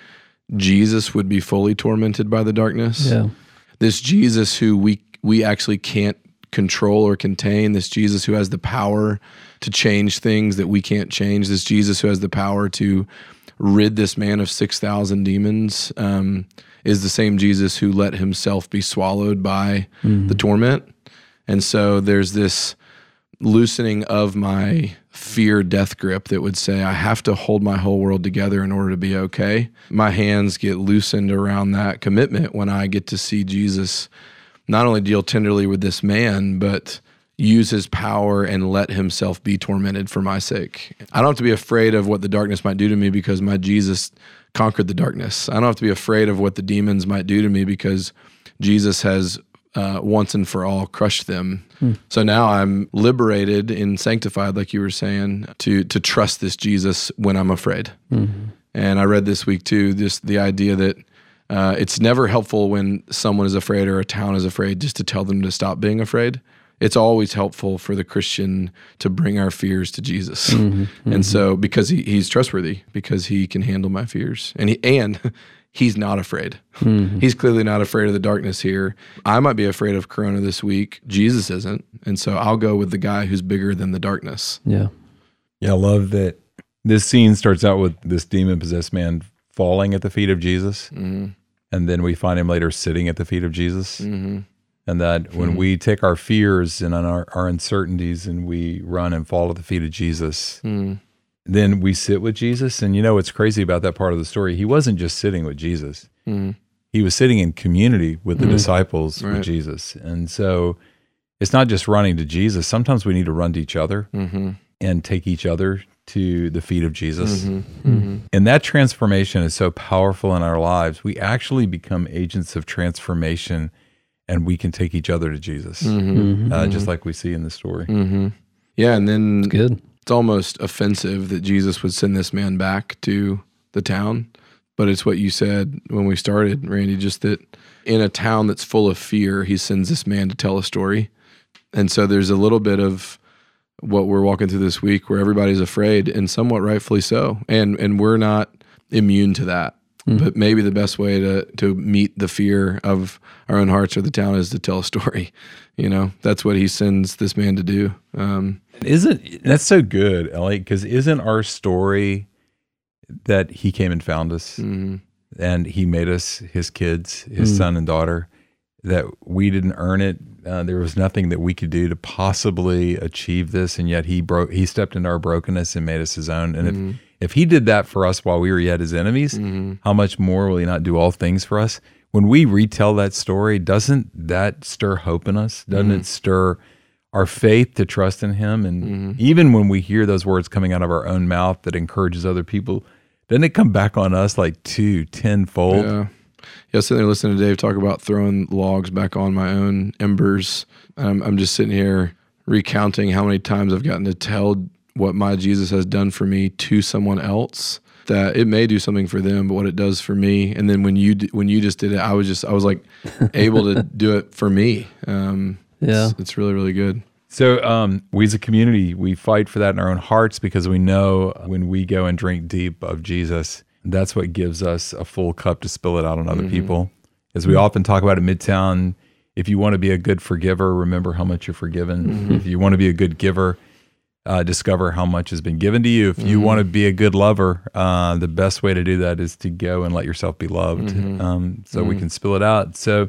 Jesus would be fully tormented by the darkness. yeah. This Jesus who we we actually can't control or contain, this Jesus who has the power to change things that we can't change, this Jesus who has the power to rid this man of 6,000 demons, um, is the same Jesus who let himself be swallowed by the torment. And so there's this loosening of my fear death grip that would say I have to hold my whole world together in order to be okay. My hands get loosened around that commitment when I get to see Jesus not only deal tenderly with this man, but use his power and let himself be tormented for my sake. I don't have to be afraid of what the darkness might do to me because my Jesus conquered the darkness. I don't have to be afraid of what the demons might do to me because Jesus has uh, once and for all crushed them. So now I'm liberated and sanctified, like you were saying, to to trust this Jesus when I'm afraid. And I read this week too, just the idea that uh, it's never helpful when someone is afraid or a town is afraid just to tell them to stop being afraid. It's always helpful for the Christian to bring our fears to Jesus, mm-hmm, and mm-hmm. so because he, he's trustworthy, because he can handle my fears, and he and he's not afraid. Mm-hmm. He's clearly not afraid of the darkness here. I might be afraid of Corona this week. Jesus isn't, and so I'll go with the guy who's bigger than the darkness. Yeah. Yeah, I love that this scene starts out with this demon possessed man falling at the feet of Jesus. Mm-hmm. And then we find him later sitting at the feet of Jesus. Mm-hmm. And that when we take our fears and our, our uncertainties and we run and fall at the feet of Jesus, Mm. then we sit with Jesus. And you know what's crazy about that part of the story? He wasn't just sitting with Jesus, Mm. he was sitting in community with the disciples Right. with Jesus. And so it's not just running to Jesus. Sometimes we need to run to each other Mm-hmm. and take each other to the feet of Jesus. Mm-hmm. And that transformation is so powerful in our lives. We actually become agents of transformation and we can take each other to Jesus, Mm-hmm. uh, just like we see in the story. Mm-hmm. Yeah, and then Good. it's almost offensive that Jesus would send this man back to the town. But it's what you said when we started, Randy, just that in a town that's full of fear, he sends this man to tell a story. And so there's a little bit of what we're walking through this week where everybody's afraid and somewhat rightfully so. And and we're not immune to that. Mhm. But maybe the best way to to meet the fear of our own hearts or the town is to tell a story. You know, that's what he sends this man to do. Um, Isn't that's so good, Elliot? Because isn't our story that he came and found us mhm. and he made us his kids, his Mm. son and daughter, that we didn't earn it. Uh, there was nothing that we could do to possibly achieve this, and yet he broke. He stepped into our brokenness and made us his own. And Mhm. if if he did that for us while we were yet his enemies, Mhm. how much more will he not do all things for us? When we retell that story, doesn't that stir hope in us? Doesn't Mm-hmm. it stir our faith to trust in him? And Mm-hmm. even when we hear those words coming out of our own mouth that encourages other people, doesn't it come back on us like two, tenfold? Yeah. Yeah, sitting there listening to Dave talk about throwing logs back on my own embers. I'm, I'm just sitting here recounting how many times I've gotten to tell what my Jesus has done for me to someone else. That it may do something for them, but what it does for me. And then when you when you just did it, I was just I was like able to do it for me. Um, Yeah. it's, it's really really good. So, um, we as a community, we fight for that in our own hearts because we know when we go and drink deep of Jesus, that's what gives us a full cup to spill it out on other mm-hmm. people. As we mm-hmm. often talk about at Midtown, if you want to be a good forgiver, remember how much you're forgiven. Mm-hmm. If you want to be a good giver, uh, discover how much has been given to you. If you want to be a good lover, uh, the best way to do that is to go and let yourself be loved um, so we can spill it out. So,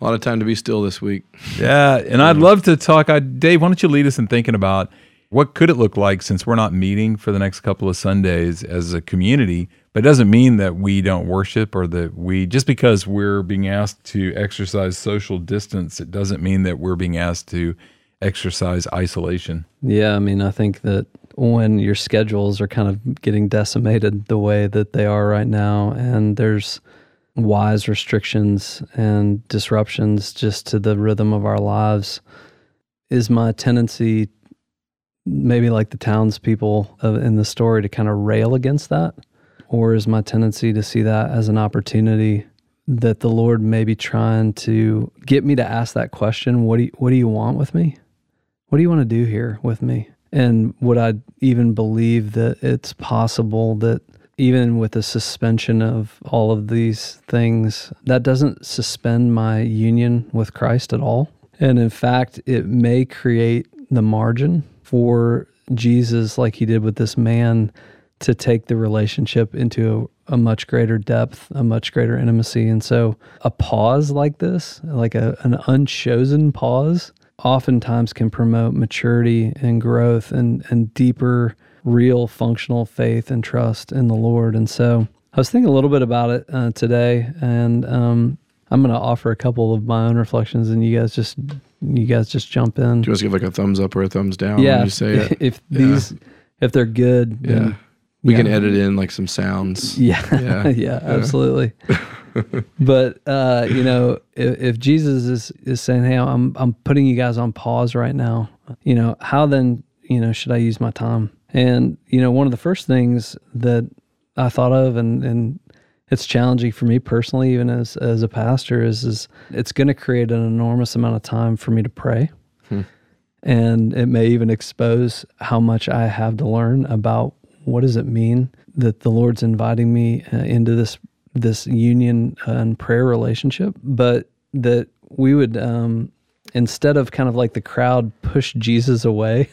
A lot of time to be still this week. yeah, and I'd love to talk. I, Dave, why don't you lead us in thinking about what could it look like since we're not meeting for the next couple of Sundays as a community? But it doesn't mean that we don't worship or that we just because we're being asked to exercise social distance, it doesn't mean that we're being asked to exercise isolation. Yeah, I mean, I think that when your schedules are kind of getting decimated the way that they are right now, and there's wise restrictions and disruptions just to the rhythm of our lives, is my tendency, maybe like the townspeople in the story, to kind of rail against that? Or is my tendency to see that as an opportunity that the Lord may be trying to get me to ask that question? What do you, what do you want with me? what do you want to do here with me? And would I even believe that it's possible that even with the suspension of all of these things, that doesn't suspend my union with Christ at all? And in fact, it may create the margin for Jesus, like he did with this man, to take the relationship into a, a much greater depth, a much greater intimacy. And so, a pause like this, like a, an unchosen pause, oftentimes can promote maturity and growth and, and deeper, real functional faith and trust in the Lord. And so I was thinking a little bit about it uh, today, and um, I'm going to offer a couple of my own reflections, and you guys just you guys just jump in. Do you want to give like a thumbs up or a thumbs down yeah, when you say it? if these if they're good, Yeah. We yeah. can edit in like some sounds. Yeah, Yeah. yeah, absolutely. but uh, you know, if, if Jesus is is saying, "Hey, I'm I'm putting you guys on pause right now," you know, how then you know should I use my time? And you know, one of the first things that I thought of, and and it's challenging for me personally, even as as a pastor, is is it's going to create an enormous amount of time for me to pray. And it may even expose how much I have to learn about what does it mean that the Lord's inviting me uh, into this this union and prayer relationship, but that we would um, instead of kind of like the crowd push Jesus away,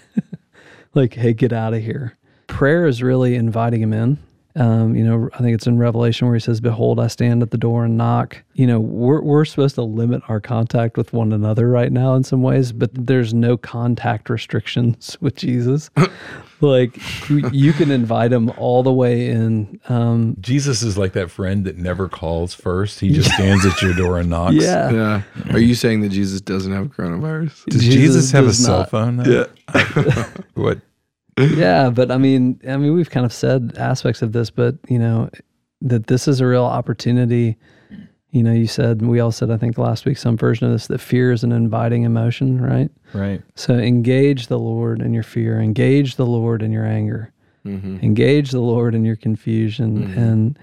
like hey get out of here. Prayer is really inviting him in, Um, you know, I think it's in Revelation where he says, "Behold, I stand at the door and knock." You know, we're we're supposed to limit our contact with one another right now in some ways, but there's no contact restrictions with Jesus. Like you, you can invite him all the way in. Um, Jesus is like that friend that never calls first. He just stands at your door and knocks. yeah, Yeah. Are you saying that Jesus doesn't have coronavirus? Does Jesus Jesus, have a does cell phone? Though? Yeah. what? yeah, but I mean, I mean, we've kind of said aspects of this, but you know, that this is a real opportunity. You know, you said we all said I think last week some version of this that fear is an inviting emotion, right? Right. So engage the Lord in your fear, engage the Lord in your anger, Mm-hmm. engage the Lord in your confusion, mm-hmm. and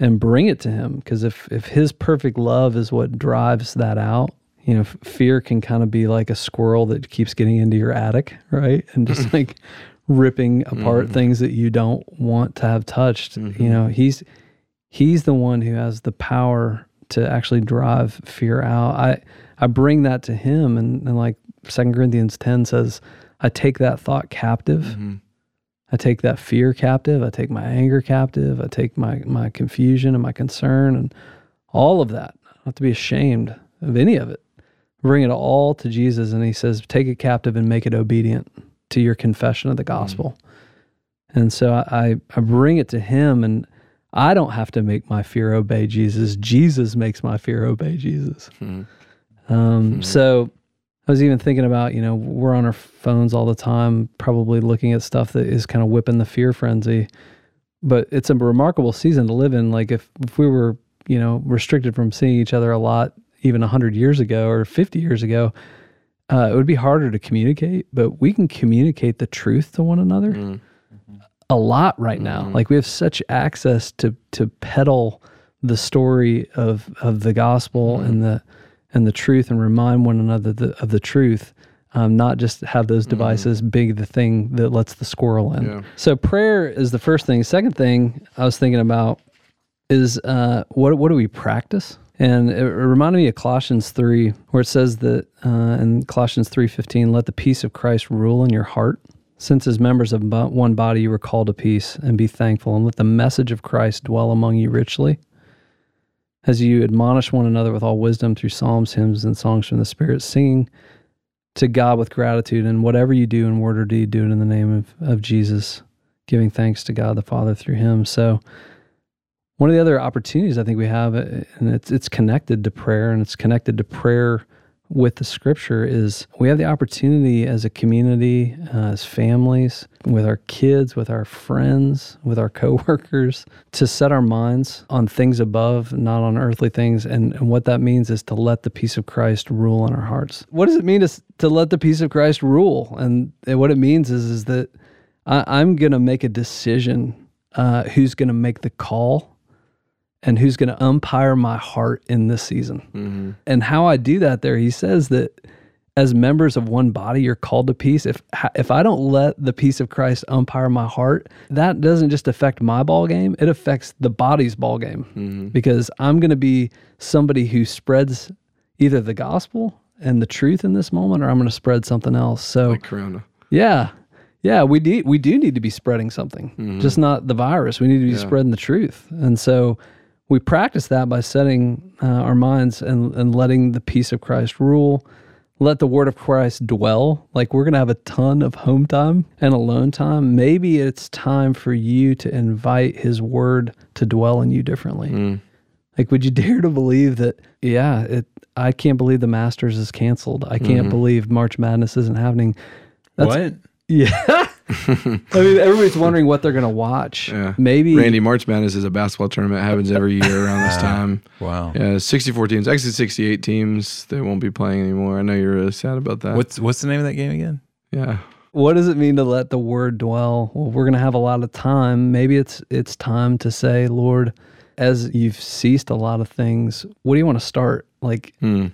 and bring it to Him. Because if if His perfect love is what drives that out, you know, f- fear can kind of be like a squirrel that keeps getting into your attic, right, and just like ripping apart mm-hmm. things that you don't want to have touched. You mm-hmm. know, He's He's the one who has the power to actually drive fear out. I I bring that to him and, and like Second Corinthians ten says, I take that thought captive. Mm-hmm. I take that fear captive. I take my anger captive. I take my my confusion and my concern and all of that. I don't have to be ashamed of any of it. Bring it all to Jesus and he says, take it captive and make it obedient to your confession of the gospel. And so I, I, I bring it to him and I don't have to make my fear obey Jesus. Jesus makes my fear obey Jesus. Um, So I was even thinking about, you know, we're on our phones all the time, probably looking at stuff that is kind of whipping the fear frenzy. But it's a remarkable season to live in. Like if, if we were, you know, restricted from seeing each other a lot, even 100 years ago or 50 years ago, uh, it would be harder to communicate, but we can communicate the truth to one another a lot right now. Like we have such access to to peddle the story of of the gospel and the and the truth and remind one another the, of the truth. Um, not just have those devices be the thing that lets the squirrel in. Yeah. So prayer is the first thing. Second thing I was thinking about is uh, what what do we practice? And it reminded me of Colossians three, where it says that uh, in Colossians three fifteen, let the peace of Christ rule in your heart. Since as members of one body you were called to peace, and be thankful, and let the message of Christ dwell among you richly, as you admonish one another with all wisdom through psalms, hymns, and songs from the Spirit, singing to God with gratitude, and whatever you do in word or deed, do it in the name of, of Jesus, giving thanks to God the Father through Him. So one of the other opportunities I think we have, uh, and it's it's connected to prayer, and it's connected to prayer with the Scripture, is we have the opportunity as a community, uh, as families, with our kids, with our friends, with our coworkers, to set our minds on things above, not on earthly things. And, and what that means is to let the peace of Christ rule in our hearts. What does it mean to to let the peace of Christ rule? And, and what it means is is that I, I'm going to make a decision. Uh, who's going to make the call? And who's going to umpire my heart in this season. Mm-hmm. And how I do that there, he says that as members of one body, you're called to peace. If if I don't let the peace of Christ umpire my heart, that doesn't just affect my ball game; it affects the body's ball game mm-hmm. because I'm going to be somebody who spreads either the gospel and the truth in this moment, or I'm going to spread something else. So Like Corona. yeah. Yeah, we need we do need to be spreading something. Mm-hmm. Just not the virus. We need to be spreading the truth. And so we practice that by setting uh, our minds and, and letting the peace of Christ rule. Let the word of Christ dwell. Like we're going to have a ton of home time and alone time. Maybe it's time for you to invite his word to dwell in you differently. Like, would you dare to believe that? Yeah, it. I can't believe the Masters is canceled. I can't believe March Madness isn't happening. That's, what? Yeah. I mean, everybody's wondering what they're going to watch. Yeah. Maybe. Randy, March Madness is a basketball tournament. It happens every year around this time. Wow. Yeah, 64 teams. Actually, 68 teams. They won't be playing anymore. I know you're really sad about that. What's what's the name of that game again? Yeah. What does it mean to let the word dwell? Well, we're going to have a lot of time. Maybe it's it's time to say, Lord, as you've ceased a lot of things, what do you want to start? Like, Hmm.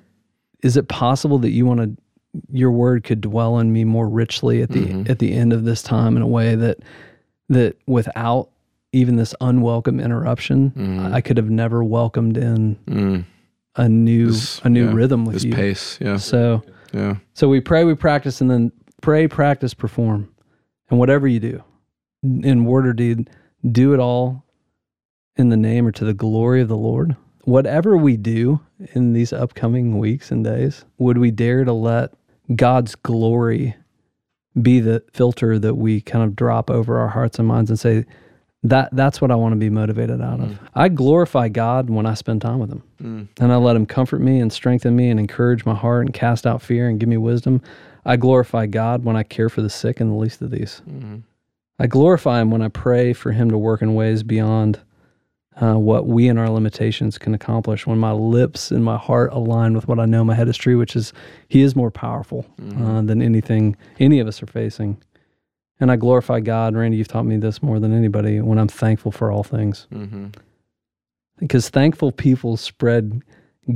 is it possible that you want to your word could dwell in me more richly at the at the end of this time in a way that that without even this unwelcome interruption, I could have never welcomed in Mm. a new This- a new yeah, rhythm with This you. pace. Yeah. So Yeah. so we pray, we practice, and then pray, practice, perform, and whatever you do, in word or deed, do it all in the name or to the glory of the Lord? Whatever we do in these upcoming weeks and days, would we dare to let God's glory be the filter that we kind of drop over our hearts and minds and say, that that's what I want to be motivated out of. I glorify God when I spend time with Him, Mm. and I let Him comfort me and strengthen me and encourage my heart and cast out fear and give me wisdom. I glorify God when I care for the sick and the least of these. Mhm. I glorify Him when I pray for Him to work in ways beyond uh, what we and our limitations can accomplish. When my lips and my heart align with what I know my head is true, which is He is more powerful uh, than anything any of us are facing. And I glorify God. Randy, you've taught me this more than anybody when I'm thankful for all things. Mhm. Because thankful people spread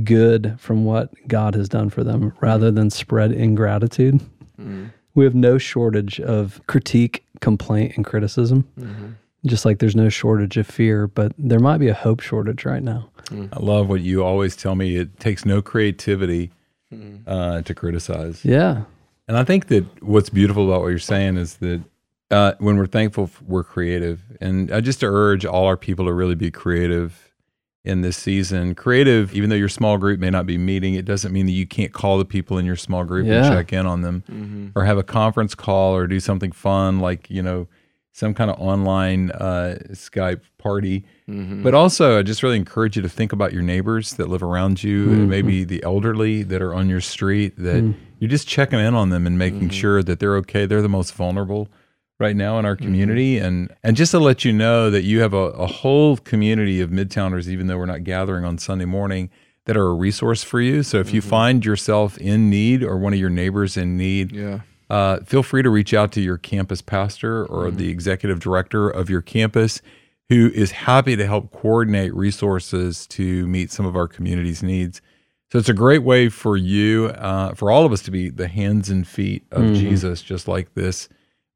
good from what God has done for them rather than spread ingratitude. Mhm. We have no shortage of critique, complaint, and criticism, Mhm. Just like there's no shortage of fear, but there might be a hope shortage right now. I love what you always tell me. It takes no creativity Mhm. uh, to criticize. Yeah. And I think that what's beautiful about what you're saying is that uh, when we're thankful, we're creative. And I just urge all our people to really be creative in this season. Creative, even though your small group may not be meeting, it doesn't mean that you can't call the people in your small group Yeah. and check in on them Mhm. or have a conference call or do something fun like, you know, some kind of online uh, Skype party. Mhm. But also, I just really encourage you to think about your neighbors that live around you, and mm-hmm. maybe the elderly that are on your street, that mm. you're just checking in on them and making mm-hmm. sure that they're okay. They're the most vulnerable right now in our mm-hmm. community. And, and just to let you know that you have a, a whole community of Midtowners, even though we're not gathering on Sunday morning, that are a resource for you. So if you find yourself in need or one of your neighbors in need, Yeah. Uh, feel free to reach out to your campus pastor or the executive director of your campus who is happy to help coordinate resources to meet some of our community's needs. So it's a great way for you, uh, for all of us to be the hands and feet of Jesus, just like this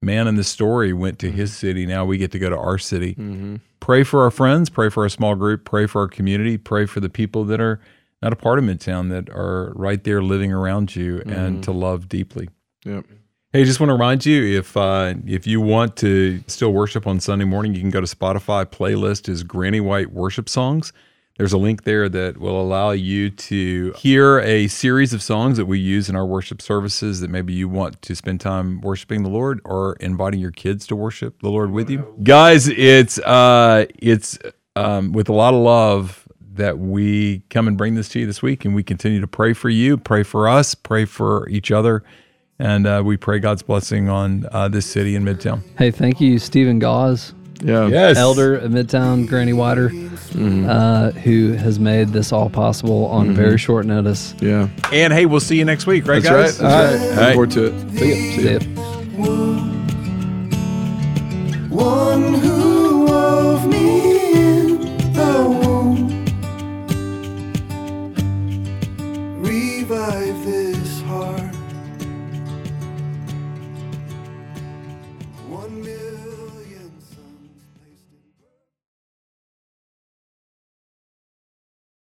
man in the story went to his city. Now we get to go to our city. Mhm. Pray for our friends, pray for our small group, pray for our community, pray for the people that are not a part of Midtown that are right there living around you and to love deeply. Yep. Hey, just want to remind you if uh, if you want to still worship on Sunday morning, you can go to Spotify. Playlist is Granny White worship songs. There's a link there that will allow you to hear a series of songs that we use in our worship services that maybe you want to spend time worshiping the Lord or inviting your kids to worship the Lord with you. Guys, it's uh it's um, with a lot of love that we come and bring this to you this week and we continue to pray for you, pray for us, pray for each other. And uh, we pray God's blessing on uh, this city in Midtown. Hey, thank you, Stephen Gauze, Yeah. Yes. elder of Midtown, Granny White, uh, who has made this all possible on very short notice. Yeah. And hey, we'll see you next week, right, That's guys? right. That's right. All Looking forward to it. See ya. See ya.